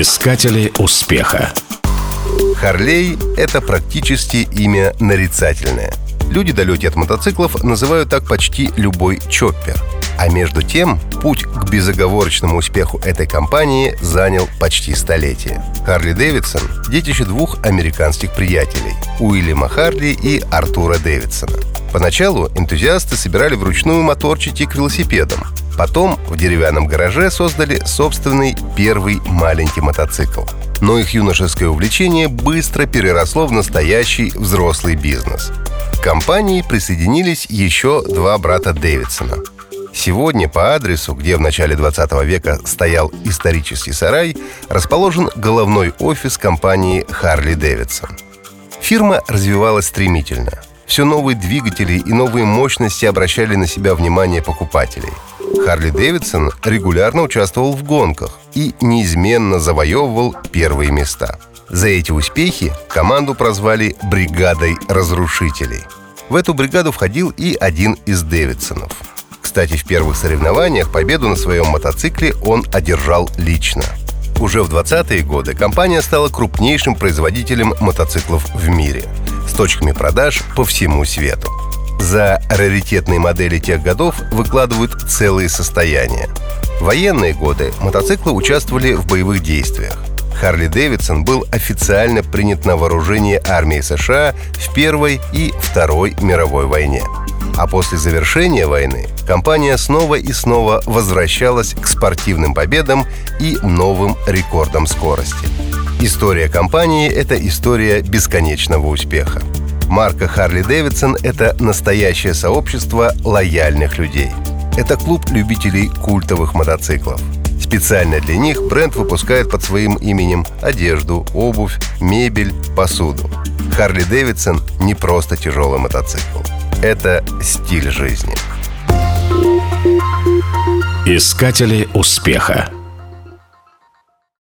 Искатели успеха. Харлей – это практически имя нарицательное. Люди, далекие от мотоциклов, называют так почти любой чоппер. А между тем, путь к безоговорочному успеху этой компании занял почти столетие. Харли Дэвидсон – детище двух американских приятелей – Уильяма Харли и Артура Дэвидсона. Поначалу энтузиасты собирали вручную моторчики к велосипедам, Потом в деревянном гараже создали собственный первый маленький мотоцикл. Но их юношеское увлечение быстро переросло в настоящий взрослый бизнес. К компании присоединились еще два брата Дэвидсона. Сегодня по адресу, где в начале 20 века стоял исторический сарай, расположен головной офис компании Харли Дэвидсон. Фирма развивалась стремительно. Все новые двигатели и новые мощности обращали на себя внимание покупателей – Харли Дэвидсон регулярно участвовал в гонках и неизменно завоевывал первые места. За эти успехи команду прозвали «бригадой разрушителей». В эту бригаду входил и один из Дэвидсонов. Кстати, в первых соревнованиях победу на своем мотоцикле он одержал лично. Уже в 20-е годы компания стала крупнейшим производителем мотоциклов в мире точками продаж по всему свету. За раритетные модели тех годов выкладывают целые состояния. В военные годы мотоциклы участвовали в боевых действиях. Харли Дэвидсон был официально принят на вооружение армии США в Первой и Второй мировой войне. А после завершения войны компания снова и снова возвращалась к спортивным победам и новым рекордам скорости. История компании – это история бесконечного успеха. Марка Харли Дэвидсон – это настоящее сообщество лояльных людей. Это клуб любителей культовых мотоциклов. Специально для них бренд выпускает под своим именем одежду, обувь, мебель, посуду. Харли Дэвидсон не просто тяжелый мотоцикл. Это стиль жизни. Искатели успеха.